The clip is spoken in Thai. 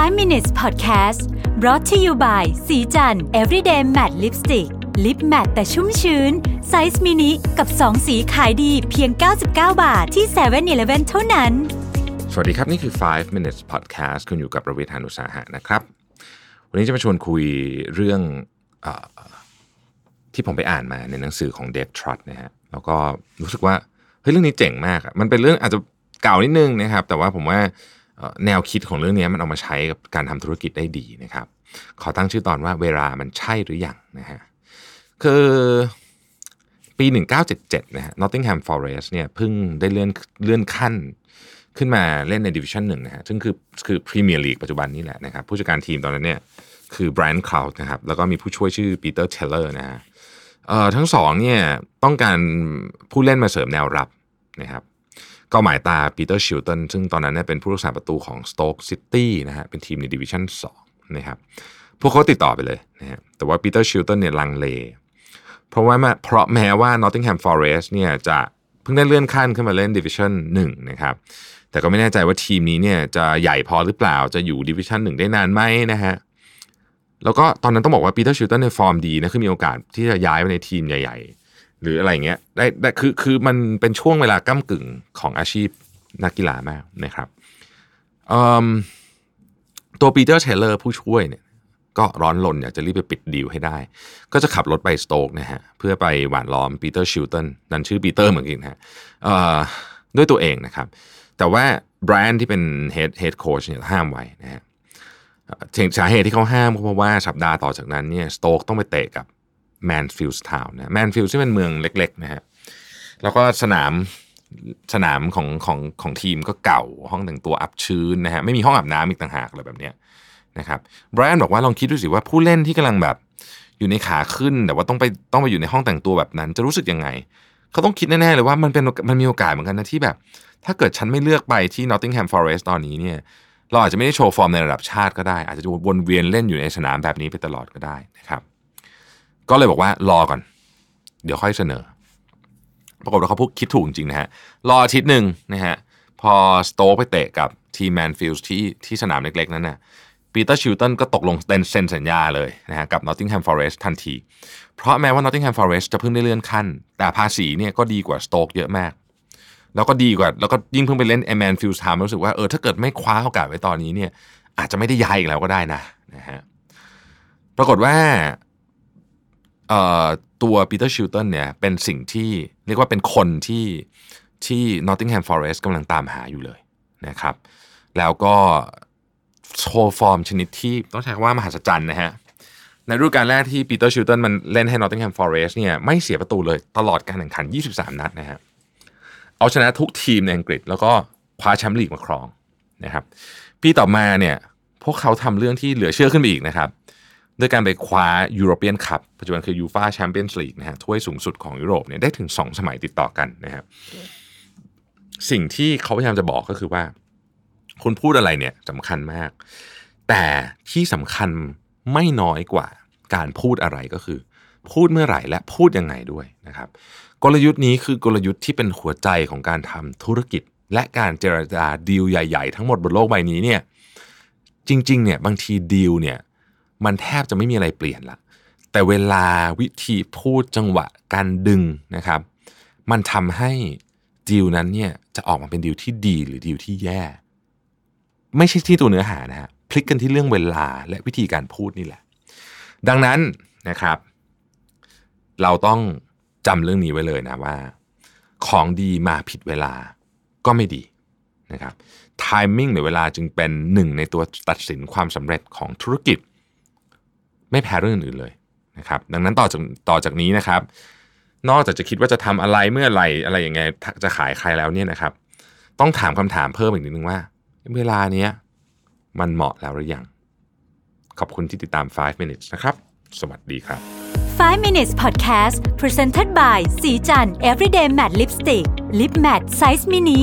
5 minutes podcast brought to you by ศรีจันทร์ everyday matte lipstick lip matte แต่ชุ่มชื้น ไซส์มินิกับ 2 สีขายดีเพียง 99 บาทที่7 e เ e ่ e อเท่านั้น สวัสดีครับ นี่คือ 5 minutes podcast คุณอยู่กับรวิศ หาญอุตสาหะนะครับ วันนี้จะมาชวนคุยเรื่องอที่ผมไปอ่านมาในหนังสือของ Dave Trott นะฮะ แล้วก็รู้สึกว่า เฮ้ยเรื่องนี้เจ๋งมากอะมันเป็นเรื่องอาจจะเก่านิดนึงนะครับ แต่ว่าผมว่า แนวคิดของเรื่องนี้มันเอามาใช้กับการทำธุรกิจได้ดีนะครับ ขอตั้งชื่อตอนว่าเวลามันใช่หรือยังนะฮะคือปี 1977นะฮะ Nottingham Forest เนี่ยเพิ่งได้เลื่อนเลื่อนขั้นขึ้นมาเล่นในดิวิชั่นหนึ่งนะฮะ ซึ่งคือคือพรีเมียร์ลีกปัจจุบันนี้แหละนะครับ ผู้จัดการทีมตอนนั้นเนี่ยคือ Brian Clough นะครับ แล้วก็มีผู้ช่วยชื่อปีเตอร์เทเลอร์นะฮะเอ่อทั้งสองเนี่ยต้องการผู้เล่นมาเสริมแนวรับนะครับ ก็หมายตาปีเตอร์ชิลตันซึ่งตอนนั้นเนี่ยเป็นผู้รักษาประตูของสโต๊กซิตี้นะฮะเป็นทีมในดิวิชั่น2นะครับพวกเขาติดต่อไปเลยนะฮะแต่ว่าปีเตอร์ชิลตันเนี่ยลังเล เพราะว่าม้เพราะแม้ว่า Nottingham Forest เนี่ยจะเพิ่งได้เลื่อนขั้นขึ้นมาเล่นดิวิชั่น1นะครับแต่ก็ไม่แน่ใจว่าทีมนี้เนี่ยจะใหญ่พอหรือเปล่าจะอยู่ดิวิชั่น1ได้นานไหมนะฮะแล้วก็ตอนนั้นต้องบอกว่าปีเตอร์ชิลตันในฟอร์มดีนะคือมีโอกาสที่จะย้ายไปในทีมใหญ่ ๆ หรืออะไรเงี้ยได้ได้คือคือมันเป็นช่วงเวลาก้ำกึ่งของอาชีพนักกีฬามากนะครับตัวปีเตอร์เทเลอร์ผู้ช่วยเนี่ยก็ร้อนรนอยากจะรีบไปปิดดีลให้ได้ ก็จะขับรถไปสโต๊กนะฮะเพื่อไปหว่านล้อมปีเตอร์ชิลตันนั่นชื่อปีเตอร์เหมือนกันนะฮะด้วยตัวเองนะครับ แต่ว่าไบรอันที่เป็นhead head coach เนี่ยห้ามไว้นะฮะสาเหตุที่เขาห้ามก็เพราะว่าสัปดาห์ต่อจากนั้นเนี่ยสโต๊กต้องไปเตะกับ Mansfield Town นะ Mansfield ที่เป็นเมืองเล็กๆนะฮะแล้วก็สนามสนามของของของทีมก็เก่าห้องแต่งตัวอับชื้นนะฮะไม่มีห้องอาบน้ำอีกต่างหากอะไรแบบเนี้ยนะครับไบรอันบอกว่าลองคิดดูสิว่าผู้เล่นที่กำลังแบบอยู่ในขาขึ้น แต่ว่าต้องไปต้องไปอยู่ในห้องแต่งตัวแบบนั้น จะรู้สึกยังไง เขาต้องคิดแน่ๆเลยว่ามันเป็นมันมีโอกาสเหมือนกันนะที่แบบ ถ้าเกิดฉันไม่เลือกไปที่ Nottingham Forest ตอนนี้เนี่ยเราอาจจะไม่ได้โชว์ฟอร์มในระดับชาติก็ได้ อาจจะวนเวียนเล่นอยู่ในสนามแบบนี้ไปตลอดก็ได้นะครับ ก็เลยบอกว่ารอก่อน เดี๋ยวค่อยเสนอ ปรากฏว่าเขาพูดคิดถูกจริงนะฮะ รออาทิตย์หนึ่งนะฮะ พอสโต๊กไปเตะกับที Mansfield ที่ที่สนามเล็กๆ นั้นน่ะปีเตอร์ชิลตันก็ตกลงเซ็นสัญญาเลยนะฮะกับ Nottingham Forest ทันที เพราะแม้ว่า Nottingham Forest จะเพิ่งได้เลื่อนขั้น แต่ภาษีเนี่ยก็ดีกว่าสโต๊กเยอะมาก แล้วก็ดีกว่า แล้วก็ยิ่งเพิ่งไปเล่นแมนฟิลด์ไทม์รู้สึกว่าเออถ้าเกิดไม่คว้าโอกาสไว้ตอนนี้เนี่ยอาจจะไม่ได้ย้ายอีกแล้วก็ได้นะนะฮะปรากฏว่า ตัวปีเตอร์ชิลตันเนี่ยเป็นสิ่งที่เรียกว่าเป็นคนที่ที่ Nottingham Forest กำลังตามหาอยู่เลยนะครับ แล้วก็โชว์ฟอร์มชนิดที่ต้องใช้คำว่ามหัศจรรย์นะฮะ ในฤดูกาลแรกที่ปีเตอร์ชิลตันมันเล่นให้ Nottingham Forest เนี่ยไม่เสียประตูเลยตลอดการแข่งขัน 23 นัดนะฮะ เอาชนะทุกทีมในอังกฤษ แล้วก็คว้าแชมป์ลีกมาครองนะครับ ปีต่อมาเนี่ยพวกเขาทำเรื่องที่เหลือเชื่อขึ้นไปอีกนะครับ ด้วยการไปคว้ายูโรเปียนคัพปัจจุบันคือยูฟาแชมเปี้ยนส์ลีกนะฮะถ้วยสูงสุดของยุโรปเนี่ยได้ถึง 2 สมัยติดต่อกันนะครับสิ่งที่เขาพยายามจะบอกก็คือว่า คุณพูดอะไรเนี่ยสำคัญมาก แต่ที่สำคัญไม่น้อยกว่าการพูดอะไรก็คือ พูดเมื่อไหร่และพูดยังไงด้วยนะครับ กลยุทธ์นี้คือกลยุทธ์ที่เป็นหัวใจของการทำธุรกิจ และการเจรจาดีลใหญ่ ๆ ทั้งหมดบนโลกใบนี้เนี่ยจริงๆเนี่ยบางทีดีลเนี่ย มันแทบจะไม่มีอะไรเปลี่ยนละแต่เวลาวิธีพูดจังหวะการดึงนะครับ มันทำให้ดีลนั้นเนี่ยจะออกมาเป็นดีลที่ดีหรือดีลที่แย่ ไม่ใช่ที่ตัวเนื้อหานะฮะพลิกกันที่เรื่องเวลาและวิธีการพูดนี่แหละ ดังนั้นนะครับ เราต้องจำเรื่องนี้ไว้เลยนะว่า ของดีมาผิดเวลาก็ไม่ดีนะครับทมิ่งหรือเวลาจึงเป็นหนึ่งในตัวตัดสินความสำเร็จของธุรกิจ ไม่แพ้เรื่องอื่นเลยนะครับดังนั้นต่อจากต่อจากนี้นะครับ นอกจากจะคิดว่าจะทำอะไรเมื่อไหร่อะไรยังไงจะขายใครแล้วเนี่ยนะครับ ต้องถามคำถามเพิ่มอีกนิดนึงว่า เวลาเนี้ยมันเหมาะแล้วหรือยัง ขอบคุณที่ติดตาม 5 minutes นะครับ สวัสดีครับ 5 minutes podcast presented by สีจัน everyday matte lipstick lip matte size mini